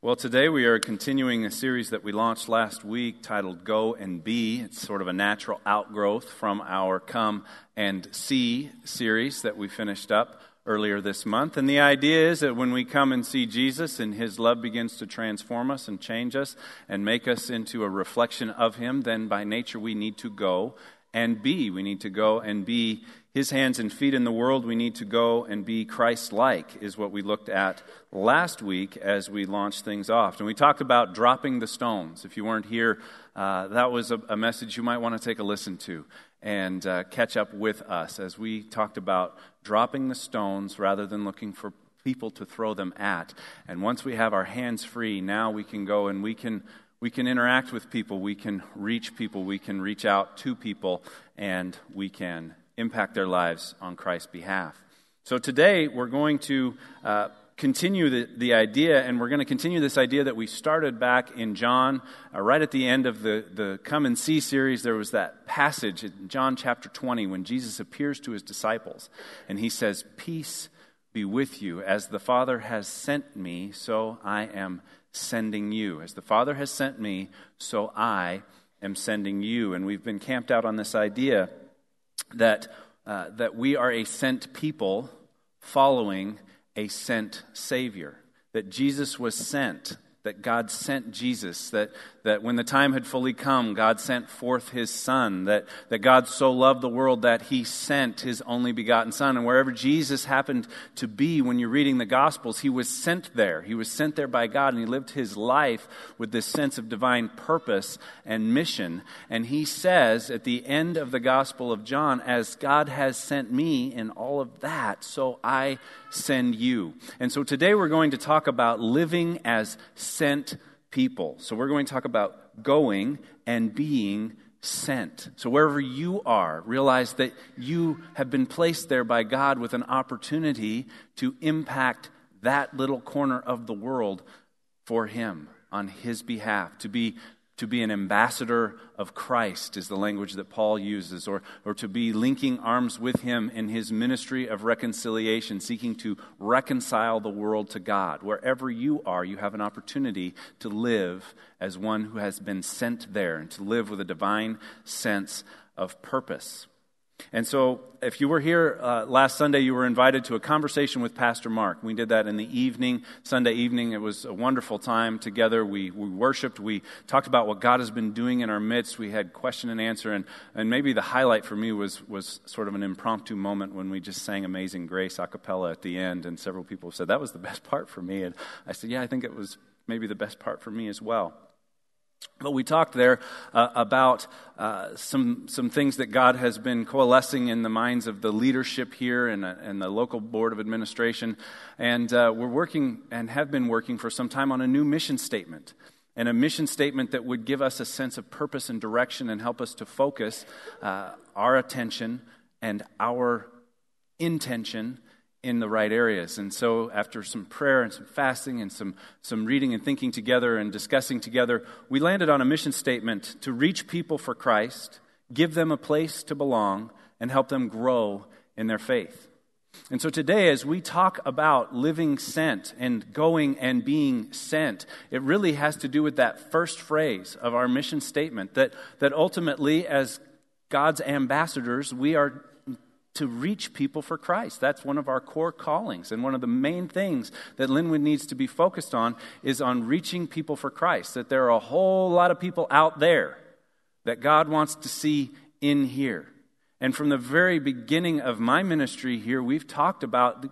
Well, today we are continuing a series that we launched last week titled Go and Be. It's sort of a natural outgrowth from our Come and See series that we finished up earlier this month. And the idea is that when we come and see Jesus and his love begins to transform us and change us and make us into a reflection of him, then by nature we need to go and be. We need to go and be his hands and feet in the world. We need to go and be Christ like, is what we looked at last week as we launched things off. And we talked about dropping the stones. If you weren't here, uh, that was a, a, message you might want to take a listen to and uh, catch up with us as we talked about dropping the stones rather than looking for people to throw them at. And once we have our hands free, now we can go and we can we can interact with people, we can reach people, we can reach out to people, and we can impact their lives on Christ's behalf. So today we're going to uh, continue the, the idea, and we're going to continue this idea that we started back in John, uh, right at the end of the, the Come and See series. There was that passage in John chapter 20 when Jesus appears to his disciples, and he says, Peace be with you. As the Father has sent me, so I am sending you. As the Father has sent me, so I am sending you. And we've been camped out on this idea that, uh, that we are a sent people following a sent Savior, that Jesus was sent that God sent Jesus, that, that when the time had fully come, God sent forth his Son, that, that God so loved the world that he sent his only begotten Son. And wherever Jesus happened to be when you're reading the Gospels, he was sent there. He was sent there by God, and he lived his life with this sense of divine purpose and mission. And he says at the end of the Gospel of John, As God has sent me in all of that, so I send you. And so today we're going to talk about living as sent people. So we're going to talk about going and being sent. So wherever you are, realize that you have been placed there by God with an opportunity to impact that little corner of the world for Him on His behalf, to be to be an ambassador of Christ, is the language that Paul uses, or, or to be linking arms with him in his ministry of reconciliation, seeking to reconcile the world to God. Wherever you are, you have an opportunity to live as one who has been sent there and to live with a divine sense of purpose. And so, if you were here uh, last Sunday, you were invited to a conversation with Pastor Mark. We did that in the evening, Sunday evening. It was a wonderful time together. We, we worshiped. We talked about what God has been doing in our midst. We had question and answer. And, and maybe the highlight for me was, was sort of an impromptu moment when we just sang Amazing Grace a cappella at the end. And several people said, That was the best part for me. And I said, Yeah, I think it was maybe the best part for me as well. But we talked there uh, about uh, some, some things that God has been coalescing in the minds of the leadership here and, uh, and the local board of administration. And uh, we're working and have been working for some time on a new mission statement. And a mission statement that would give us a sense of purpose and direction and help us to focus uh, our attention and our intention in the right areas. And so, after some prayer and some fasting and some, some reading and thinking together and discussing together, we landed on a mission statement to reach people for Christ, give them a place to belong, and help them grow in their faith. And so today, as we talk about living sent and going and being sent, it really has to do with that first phrase of our mission statement that, that ultimately, as God's ambassadors, we are to reach people for Christ. That's one of our core callings. And one of the main things that Linwood needs to be focused on is on reaching people for Christ. That there are a whole lot of people out there that God wants to see in here. And from the very beginning of my ministry here, we've talked about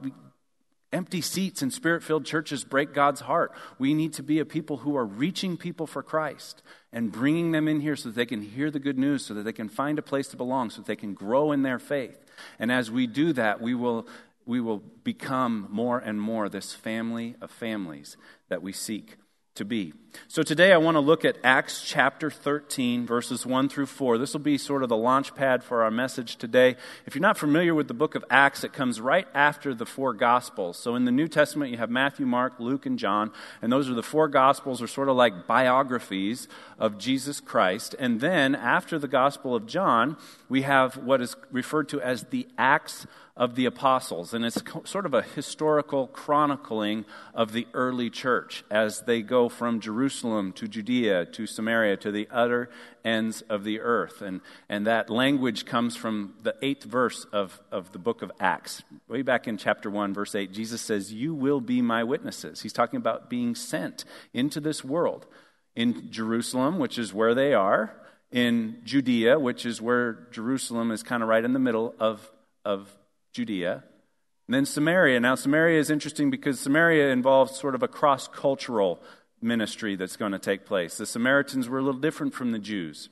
empty seats in spirit filled churches break God's heart. We need to be a people who are reaching people for Christ and bringing them in here so that they can hear the good news, so that they can find a place to belong, so that they can grow in their faith. And as we do that, we will, we will become more and more this family of families that we seek to be. So today I want to look at Acts chapter 13, verses 1 through 4. This will be sort of the launch pad for our message today. If you're not familiar with the book of Acts, it comes right after the four Gospels. So in the New Testament, you have Matthew, Mark, Luke, and John, and those are the four Gospels, are sort of like biographies of Jesus Christ. And then after the Gospel of John, we have what is referred to as the Acts of the apostles. And it's sort of a historical chronicling of the early church as they go from Jerusalem to Judea to Samaria to the utter ends of the earth. And, and that language comes from the eighth verse of, of the book of Acts. Way back in chapter 1, verse 8, Jesus says, You will be my witnesses. He's talking about being sent into this world. In Jerusalem, which is where they are, in Judea, which is where Jerusalem is kind of right in the middle of, of Judea. And then Samaria. Now, Samaria is interesting because Samaria involves sort of a cross cultural ministry that's going to take place. The Samaritans were a little different from the Jews,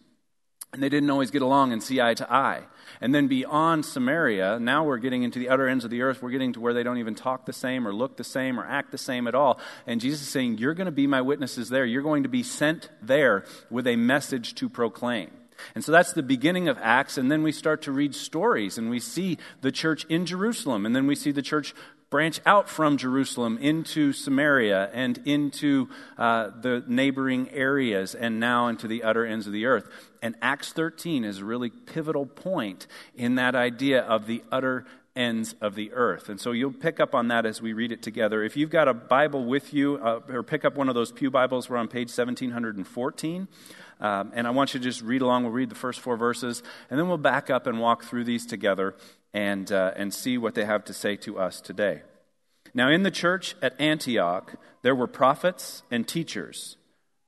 and they didn't always get along and see eye to eye. And then beyond Samaria, now we're getting into the utter ends of the earth. We're getting to where they don't even talk the same or look the same or act the same at all. And Jesus is saying, You're going to be my witnesses there. You're going to be sent there with a message to proclaim. And so that's the beginning of Acts, and then we start to read stories, and we see the church in Jerusalem, and then we see the church branch out from Jerusalem into Samaria and into uh, the neighboring areas, and now into the utter ends of the earth. And Acts 13 is a really pivotal point in that idea of the utter ends of the earth. And so you'll pick up on that as we read it together. If you've got a Bible with you, uh, or pick up one of those Pew Bibles, we're on page 1714. Um, and I want you to just read along. We'll read the first four verses, and then we'll back up and walk through these together and, uh, and see what they have to say to us today. Now, in the church at Antioch, there were prophets and teachers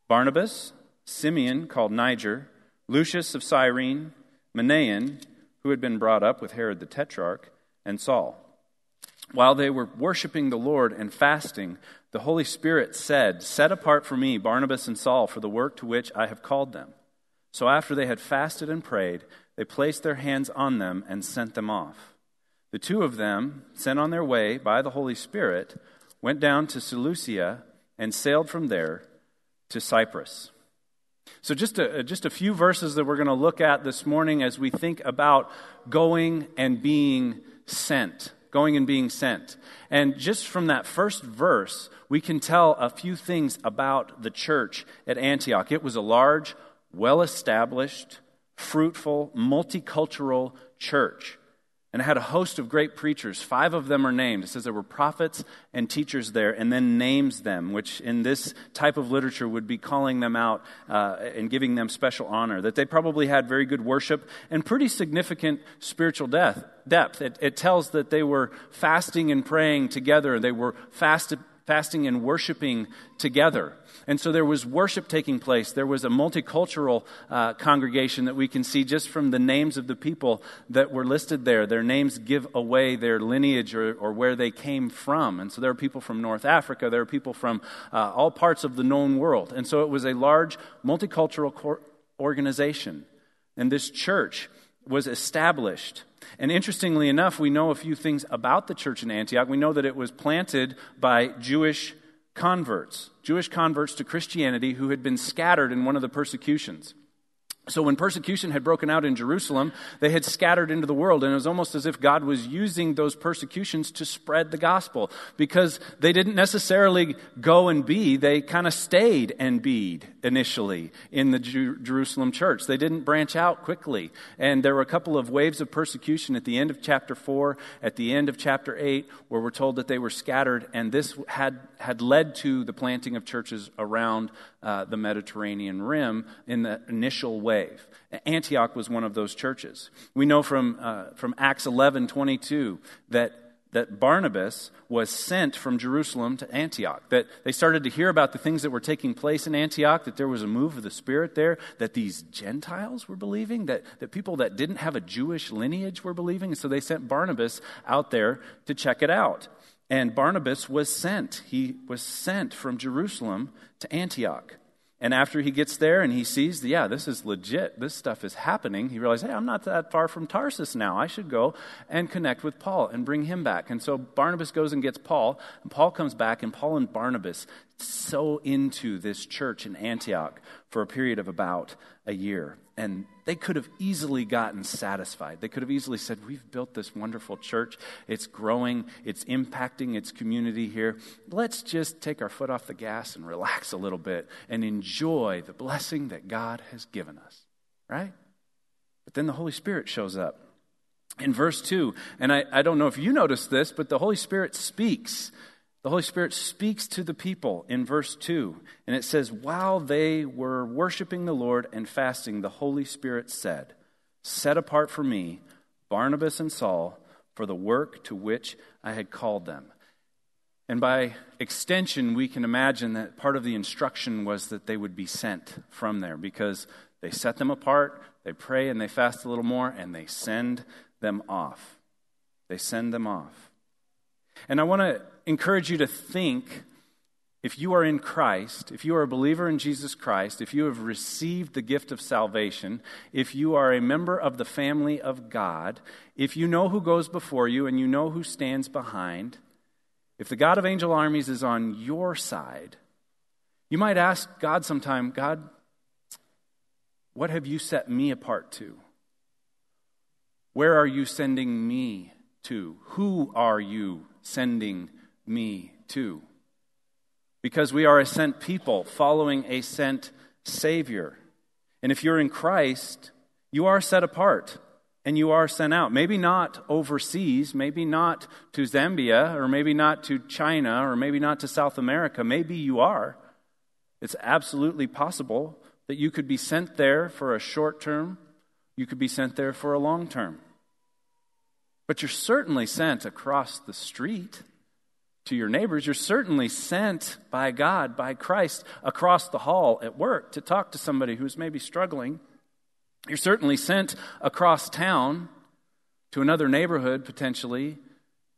Barnabas, Simeon, called Niger, Lucius of Cyrene, Manaen, who had been brought up with Herod the Tetrarch, and Saul. While they were worshiping the Lord and fasting, the Holy Spirit said, Set apart for me Barnabas and Saul for the work to which I have called them. So after they had fasted and prayed, they placed their hands on them and sent them off. The two of them, sent on their way by the Holy Spirit, went down to Seleucia and sailed from there to Cyprus. So, just a, uh, just a few verses that we're going to look at this morning as we think about going and being sent going and being sent. And just from that first verse, we can tell a few things about the church at Antioch. It was a large, well established, fruitful, multicultural church and had a host of great preachers. Five of them are named. It says there were prophets and teachers there, and then names them, which in this type of literature would be calling them out uh, and giving them special honor. That they probably had very good worship and pretty significant spiritual death, depth. It, it tells that they were fasting and praying together. They were fasted fasting and worshiping together. And so there was worship taking place. There was a multicultural uh, congregation that we can see just from the names of the people that were listed there. Their names give away their lineage or, or where they came from. And so there are people from North Africa, there are people from uh, all parts of the known world. And so it was a large multicultural cor- organization. And this church was established and interestingly enough, we know a few things about the church in Antioch. We know that it was planted by Jewish converts, Jewish converts to Christianity who had been scattered in one of the persecutions. So, when persecution had broken out in Jerusalem, they had scattered into the world, and it was almost as if God was using those persecutions to spread the gospel because they didn't necessarily go and be, they kind of stayed and beed initially in the Jer- Jerusalem church. They didn't branch out quickly. And there were a couple of waves of persecution at the end of chapter 4, at the end of chapter 8, where we're told that they were scattered, and this had, had led to the planting of churches around uh, the Mediterranean rim in the initial wave. Antioch was one of those churches. We know from, uh, from Acts 11 22 that that Barnabas was sent from Jerusalem to Antioch. That they started to hear about the things that were taking place in Antioch, that there was a move of the Spirit there, that these Gentiles were believing, that, that people that didn't have a Jewish lineage were believing. And so they sent Barnabas out there to check it out. And Barnabas was sent. He was sent from Jerusalem to Antioch. And after he gets there and he sees, yeah, this is legit, this stuff is happening, he realizes, hey, I'm not that far from Tarsus now. I should go and connect with Paul and bring him back. And so Barnabas goes and gets Paul, and Paul comes back, and Paul and Barnabas so into this church in Antioch for a period of about a year. And they could have easily gotten satisfied. They could have easily said, We've built this wonderful church. It's growing, it's impacting its community here. Let's just take our foot off the gas and relax a little bit and enjoy the blessing that God has given us. Right? But then the Holy Spirit shows up. In verse 2, and I, I don't know if you noticed this, but the Holy Spirit speaks the Holy Spirit speaks to the people in verse 2, and it says, While they were worshiping the Lord and fasting, the Holy Spirit said, Set apart for me Barnabas and Saul for the work to which I had called them. And by extension, we can imagine that part of the instruction was that they would be sent from there because they set them apart, they pray and they fast a little more, and they send them off. They send them off. And I want to encourage you to think if you are in Christ, if you are a believer in Jesus Christ, if you have received the gift of salvation, if you are a member of the family of God, if you know who goes before you and you know who stands behind, if the God of angel armies is on your side, you might ask God sometime, God, what have you set me apart to? Where are you sending me to? Who are you sending me to. Because we are a sent people following a sent Savior. And if you're in Christ, you are set apart and you are sent out. Maybe not overseas, maybe not to Zambia, or maybe not to China, or maybe not to South America. Maybe you are. It's absolutely possible that you could be sent there for a short term, you could be sent there for a long term. But you're certainly sent across the street to your neighbors. You're certainly sent by God, by Christ, across the hall at work to talk to somebody who's maybe struggling. You're certainly sent across town to another neighborhood, potentially,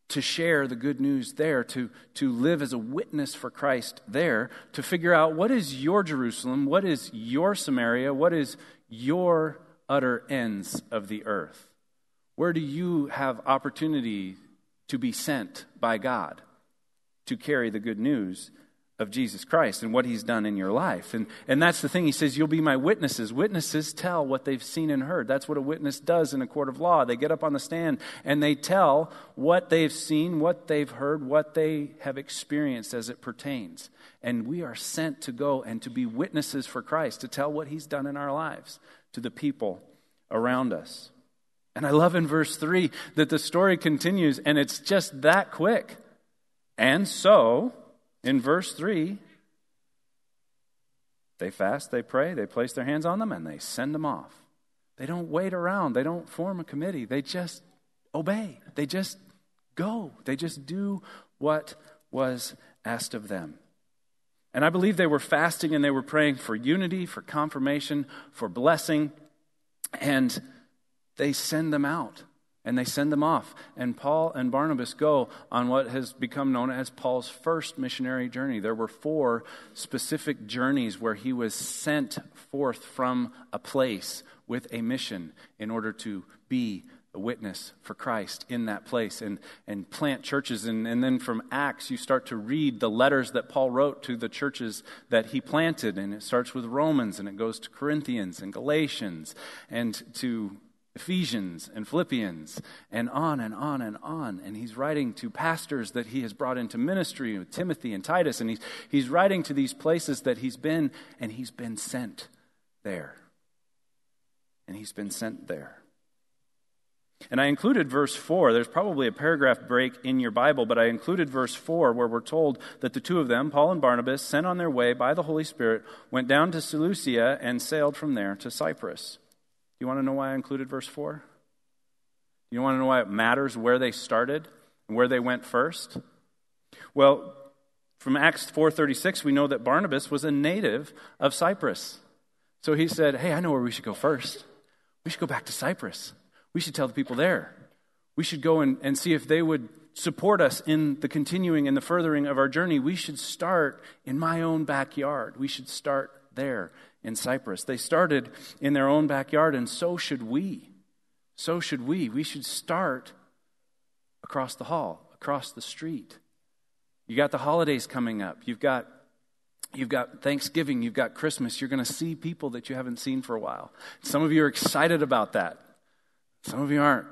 to share the good news there, to, to live as a witness for Christ there, to figure out what is your Jerusalem, what is your Samaria, what is your utter ends of the earth. Where do you have opportunity to be sent by God to carry the good news of Jesus Christ and what he's done in your life? And, and that's the thing. He says, You'll be my witnesses. Witnesses tell what they've seen and heard. That's what a witness does in a court of law. They get up on the stand and they tell what they've seen, what they've heard, what they have experienced as it pertains. And we are sent to go and to be witnesses for Christ, to tell what he's done in our lives to the people around us. And I love in verse 3 that the story continues and it's just that quick. And so, in verse 3, they fast, they pray, they place their hands on them, and they send them off. They don't wait around, they don't form a committee, they just obey. They just go, they just do what was asked of them. And I believe they were fasting and they were praying for unity, for confirmation, for blessing. And they send them out and they send them off. And Paul and Barnabas go on what has become known as Paul's first missionary journey. There were four specific journeys where he was sent forth from a place with a mission in order to be a witness for Christ in that place and, and plant churches. And, and then from Acts, you start to read the letters that Paul wrote to the churches that he planted. And it starts with Romans and it goes to Corinthians and Galatians and to Ephesians and Philippians and on and on and on. And he's writing to pastors that he has brought into ministry with Timothy and Titus. And he's, he's writing to these places that he's been, and he's been sent there. And he's been sent there. And I included verse 4. There's probably a paragraph break in your Bible, but I included verse 4 where we're told that the two of them, Paul and Barnabas, sent on their way by the Holy Spirit, went down to Seleucia and sailed from there to Cyprus. You want to know why I included verse 4? Do You want to know why it matters where they started and where they went first? Well, from Acts 4:36 we know that Barnabas was a native of Cyprus. So he said, "Hey, I know where we should go first. We should go back to Cyprus. We should tell the people there. We should go and, and see if they would support us in the continuing and the furthering of our journey. We should start in my own backyard. We should start there in Cyprus. They started in their own backyard, and so should we. So should we. We should start across the hall, across the street. You got the holidays coming up. You've got You've got Thanksgiving, you've got Christmas. You're going to see people that you haven't seen for a while. Some of you are excited about that. Some of you aren't.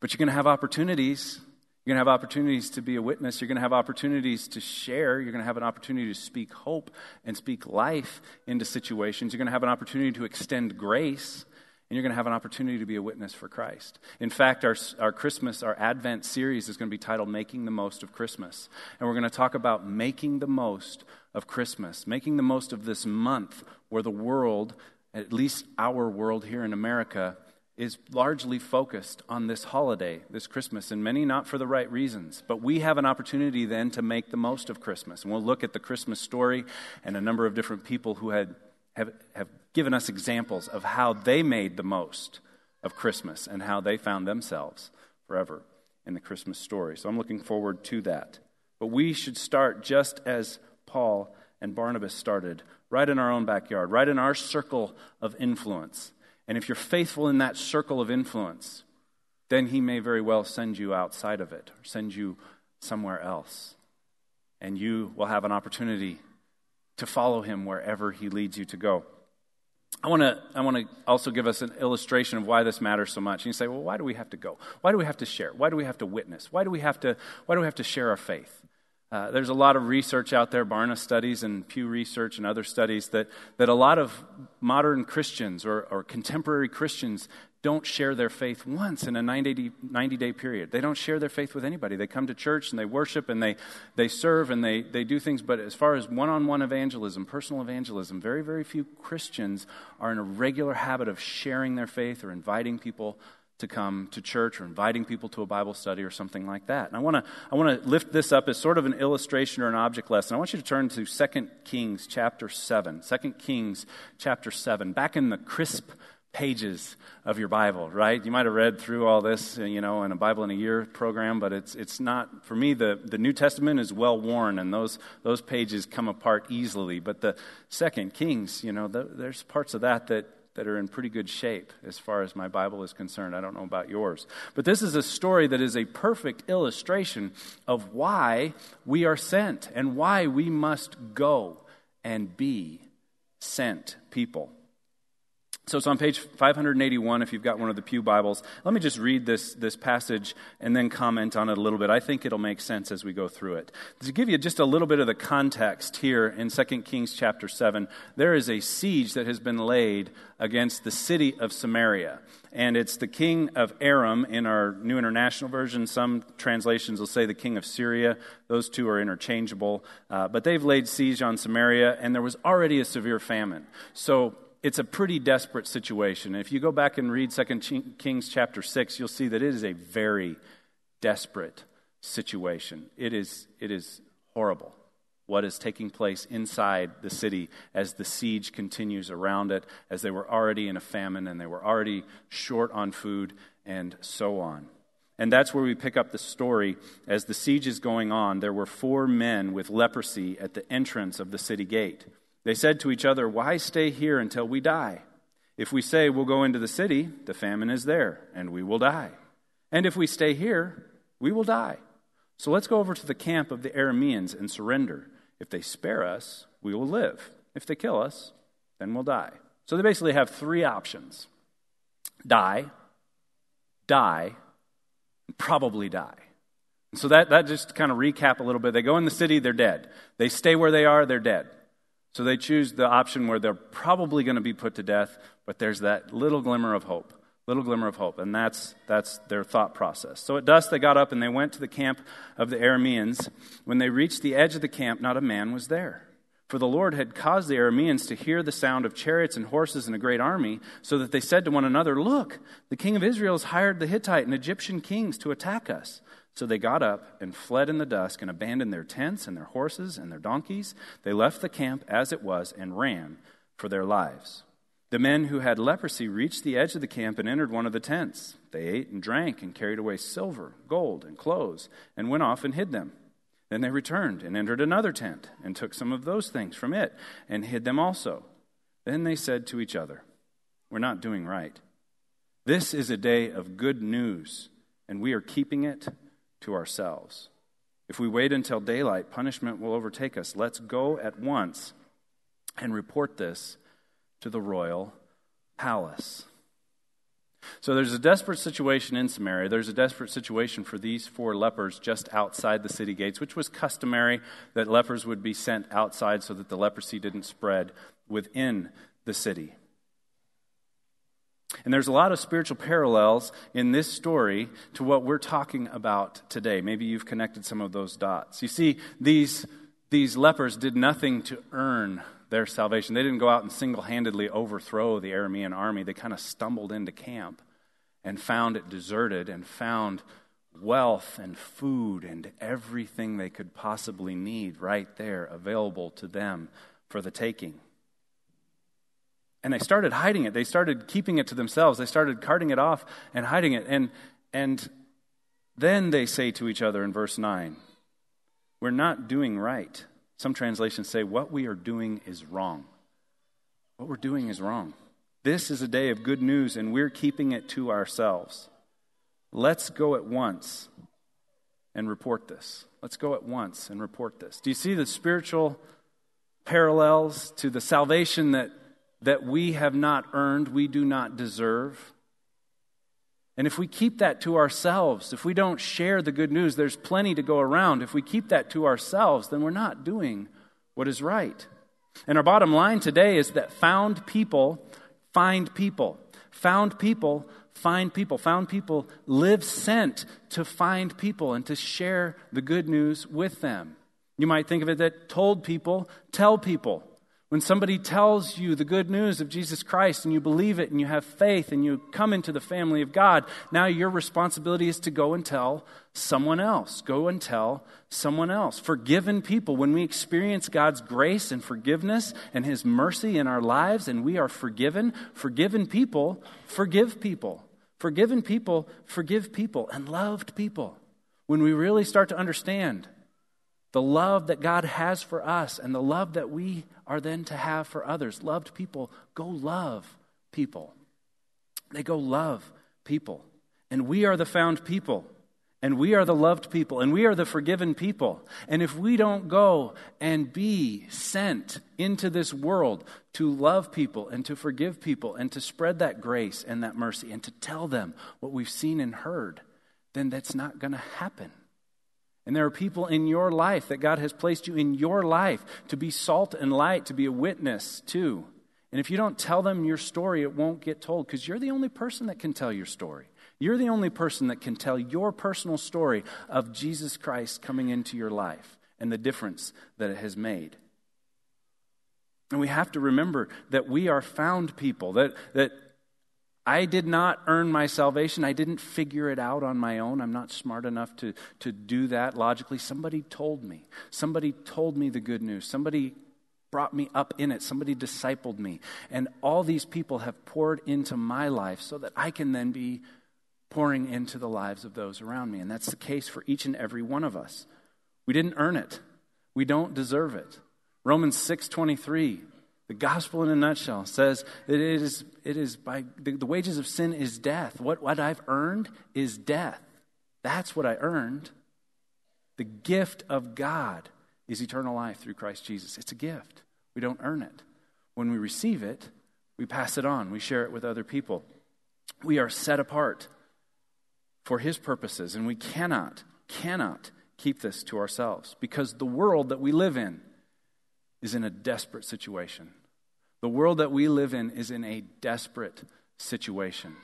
But you're going to have opportunities. You're going to have opportunities to be a witness. You're going to have opportunities to share. You're going to have an opportunity to speak hope and speak life into situations. You're going to have an opportunity to extend grace and you're going to have an opportunity to be a witness for Christ. In fact, our, our Christmas, our Advent series is going to be titled Making the Most of Christmas. And we're going to talk about making the most of Christmas, making the most of this month where the world, at least our world here in America, is largely focused on this holiday, this Christmas, and many not for the right reasons. But we have an opportunity then to make the most of Christmas. And we'll look at the Christmas story and a number of different people who had, have, have given us examples of how they made the most of Christmas and how they found themselves forever in the Christmas story. So I'm looking forward to that. But we should start just as Paul and Barnabas started, right in our own backyard, right in our circle of influence. And if you're faithful in that circle of influence, then he may very well send you outside of it or send you somewhere else. And you will have an opportunity to follow him wherever he leads you to go. I want to I want to also give us an illustration of why this matters so much. And you say, well, why do we have to go? Why do we have to share? Why do we have to witness? Why do we have to Why do we have to share our faith? Uh, there's a lot of research out there, Barna studies and Pew Research and other studies, that, that a lot of modern Christians or, or contemporary Christians don't share their faith once in a 90, 90 day period. They don't share their faith with anybody. They come to church and they worship and they, they serve and they, they do things. But as far as one on one evangelism, personal evangelism, very, very few Christians are in a regular habit of sharing their faith or inviting people to come to church or inviting people to a Bible study or something like that. And I want to I want to lift this up as sort of an illustration or an object lesson. I want you to turn to 2 Kings chapter 7. 2 Kings chapter 7. Back in the crisp pages of your Bible, right? You might have read through all this, uh, you know, in a Bible in a year program, but it's it's not for me. The the New Testament is well worn, and those those pages come apart easily. But the Second Kings, you know, the, there's parts of that that that are in pretty good shape as far as my Bible is concerned. I don't know about yours. But this is a story that is a perfect illustration of why we are sent and why we must go and be sent people. So it's on page 581 if you've got one of the Pew Bibles. Let me just read this, this passage and then comment on it a little bit. I think it'll make sense as we go through it. To give you just a little bit of the context here in 2 Kings chapter 7, there is a siege that has been laid against the city of Samaria. And it's the king of Aram in our New International Version. Some translations will say the king of Syria. Those two are interchangeable. Uh, but they've laid siege on Samaria, and there was already a severe famine. So it's a pretty desperate situation. If you go back and read 2 Kings chapter 6, you'll see that it is a very desperate situation. It is, it is horrible what is taking place inside the city as the siege continues around it, as they were already in a famine and they were already short on food and so on. And that's where we pick up the story. As the siege is going on, there were four men with leprosy at the entrance of the city gate. They said to each other, Why stay here until we die? If we say we'll go into the city, the famine is there, and we will die. And if we stay here, we will die. So let's go over to the camp of the Arameans and surrender. If they spare us, we will live. If they kill us, then we'll die. So they basically have three options die, die, and probably die. So that, that just kind of recap a little bit. They go in the city, they're dead. They stay where they are, they're dead. So they choose the option where they're probably going to be put to death, but there's that little glimmer of hope. Little glimmer of hope. And that's, that's their thought process. So at dusk they got up and they went to the camp of the Arameans. When they reached the edge of the camp, not a man was there. For the Lord had caused the Arameans to hear the sound of chariots and horses and a great army, so that they said to one another, Look, the king of Israel has hired the Hittite and Egyptian kings to attack us. So they got up and fled in the dusk and abandoned their tents and their horses and their donkeys. They left the camp as it was and ran for their lives. The men who had leprosy reached the edge of the camp and entered one of the tents. They ate and drank and carried away silver, gold, and clothes and went off and hid them. Then they returned and entered another tent and took some of those things from it and hid them also. Then they said to each other, We're not doing right. This is a day of good news, and we are keeping it to ourselves. If we wait until daylight, punishment will overtake us. Let's go at once and report this to the royal palace. So there's a desperate situation in Samaria. There's a desperate situation for these four lepers just outside the city gates, which was customary that lepers would be sent outside so that the leprosy didn't spread within the city. And there's a lot of spiritual parallels in this story to what we're talking about today. Maybe you've connected some of those dots. You see, these, these lepers did nothing to earn their salvation. They didn't go out and single handedly overthrow the Aramean army. They kind of stumbled into camp and found it deserted and found wealth and food and everything they could possibly need right there available to them for the taking. And they started hiding it. They started keeping it to themselves. They started carting it off and hiding it. And, and then they say to each other in verse 9, We're not doing right. Some translations say, What we are doing is wrong. What we're doing is wrong. This is a day of good news, and we're keeping it to ourselves. Let's go at once and report this. Let's go at once and report this. Do you see the spiritual parallels to the salvation that, that we have not earned, we do not deserve? And if we keep that to ourselves, if we don't share the good news, there's plenty to go around. If we keep that to ourselves, then we're not doing what is right. And our bottom line today is that found people find people. Found people find people. Found people live sent to find people and to share the good news with them. You might think of it that told people tell people. When somebody tells you the good news of Jesus Christ and you believe it and you have faith and you come into the family of God, now your responsibility is to go and tell someone else. Go and tell someone else. Forgiven people, when we experience God's grace and forgiveness and His mercy in our lives and we are forgiven, forgiven people forgive people. Forgiven people forgive people and loved people. When we really start to understand the love that God has for us and the love that we are then to have for others. Loved people go love people. They go love people. And we are the found people. And we are the loved people. And we are the forgiven people. And if we don't go and be sent into this world to love people and to forgive people and to spread that grace and that mercy and to tell them what we've seen and heard, then that's not going to happen. And there are people in your life that God has placed you in your life to be salt and light, to be a witness to. And if you don't tell them your story, it won't get told because you're the only person that can tell your story. You're the only person that can tell your personal story of Jesus Christ coming into your life and the difference that it has made. And we have to remember that we are found people, that, that I did not earn my salvation. I didn't figure it out on my own. I'm not smart enough to, to do that logically. Somebody told me. Somebody told me the good news. Somebody brought me up in it. Somebody discipled me. And all these people have poured into my life so that I can then be pouring into the lives of those around me. And that's the case for each and every one of us. We didn't earn it. We don't deserve it. Romans 6:23 the gospel in a nutshell says that it is, it is by the, the wages of sin is death. What, what I've earned is death. That's what I earned. The gift of God is eternal life through Christ Jesus. It's a gift. We don't earn it. When we receive it, we pass it on, we share it with other people. We are set apart for His purposes, and we cannot, cannot keep this to ourselves because the world that we live in is in a desperate situation. The world that we live in is in a desperate situation.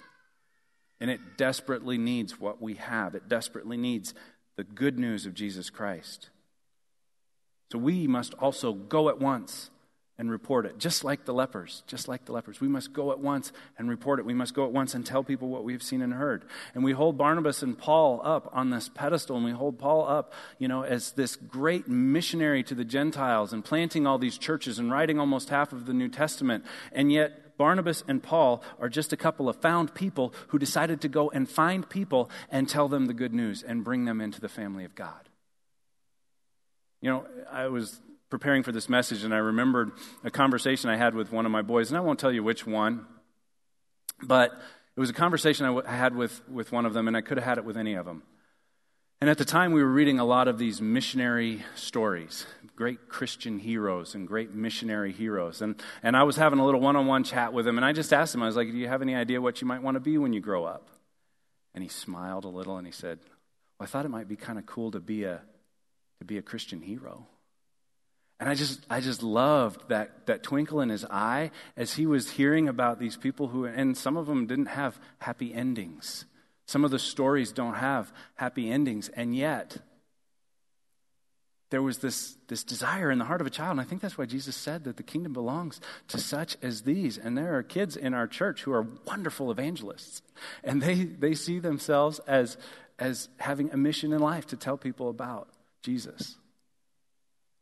And it desperately needs what we have. It desperately needs the good news of Jesus Christ. So we must also go at once and report it, just like the lepers, just like the lepers. We must go at once and report it. We must go at once and tell people what we've seen and heard. And we hold Barnabas and Paul up on this pedestal, and we hold Paul up, you know, as this great missionary to the Gentiles and planting all these churches and writing almost half of the New Testament. And yet, Barnabas and Paul are just a couple of found people who decided to go and find people and tell them the good news and bring them into the family of God. You know, I was preparing for this message and I remembered a conversation I had with one of my boys, and I won't tell you which one, but it was a conversation I, w- I had with, with one of them, and I could have had it with any of them. And at the time, we were reading a lot of these missionary stories, great Christian heroes and great missionary heroes. And, and I was having a little one on one chat with him, and I just asked him, I was like, Do you have any idea what you might want to be when you grow up? And he smiled a little and he said, Well, I thought it might be kind of cool to be a, to be a Christian hero. And I just, I just loved that, that twinkle in his eye as he was hearing about these people who, and some of them didn't have happy endings. Some of the stories don't have happy endings. And yet, there was this, this desire in the heart of a child. And I think that's why Jesus said that the kingdom belongs to such as these. And there are kids in our church who are wonderful evangelists. And they, they see themselves as, as having a mission in life to tell people about Jesus.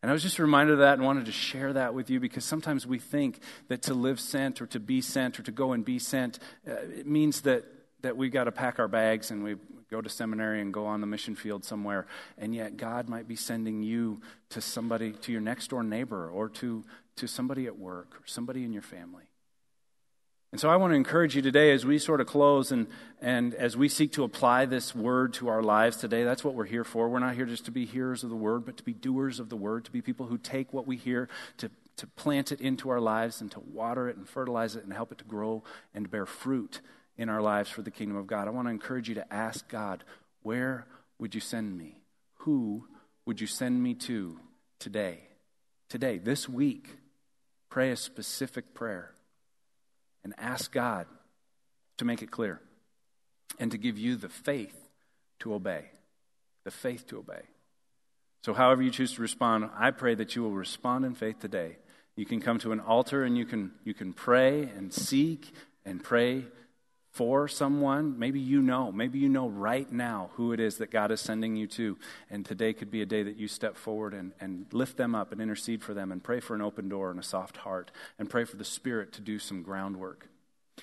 And I was just reminded of that and wanted to share that with you because sometimes we think that to live sent or to be sent or to go and be sent, uh, it means that, that we've got to pack our bags and we go to seminary and go on the mission field somewhere. And yet God might be sending you to somebody, to your next door neighbor or to, to somebody at work or somebody in your family. And so I want to encourage you today as we sort of close and, and as we seek to apply this word to our lives today, that's what we're here for. We're not here just to be hearers of the word, but to be doers of the word, to be people who take what we hear, to, to plant it into our lives and to water it and fertilize it and help it to grow and bear fruit in our lives for the kingdom of God. I want to encourage you to ask God, where would you send me? Who would you send me to today? Today, this week, pray a specific prayer and ask God to make it clear and to give you the faith to obey. The faith to obey. So, however you choose to respond, I pray that you will respond in faith today. You can come to an altar and you can, you can pray and seek and pray for someone. Maybe you know. Maybe you know right now who it is that God is sending you to. And today could be a day that you step forward and, and lift them up and intercede for them and pray for an open door and a soft heart and pray for the Spirit to do some groundwork.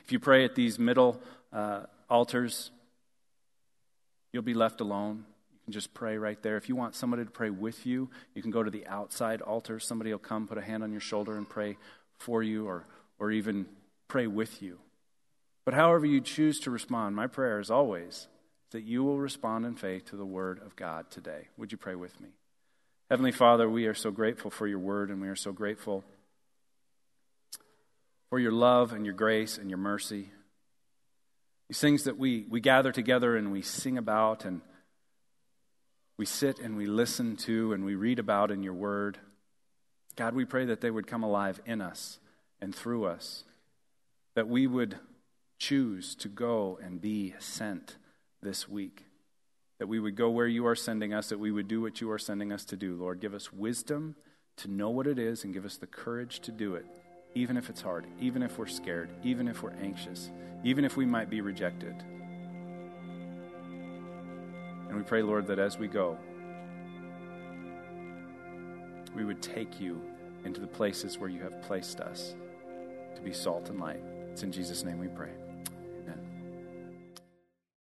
If you pray at these middle uh, altars, you'll be left alone. You can just pray right there. If you want somebody to pray with you, you can go to the outside altar. Somebody will come, put a hand on your shoulder, and pray for you or, or even pray with you. But however you choose to respond, my prayer is always that you will respond in faith to the word of God today. Would you pray with me? Heavenly Father, we are so grateful for your word, and we are so grateful for your love and your grace and your mercy. These things that we, we gather together and we sing about and we sit and we listen to and we read about in your word. God, we pray that they would come alive in us and through us, that we would choose to go and be sent this week. That we would go where you are sending us, that we would do what you are sending us to do. Lord, give us wisdom to know what it is and give us the courage to do it, even if it's hard, even if we're scared, even if we're anxious, even if we might be rejected. And we pray, Lord, that as we go, we would take you into the places where you have placed us to be salt and light. It's in Jesus' name we pray.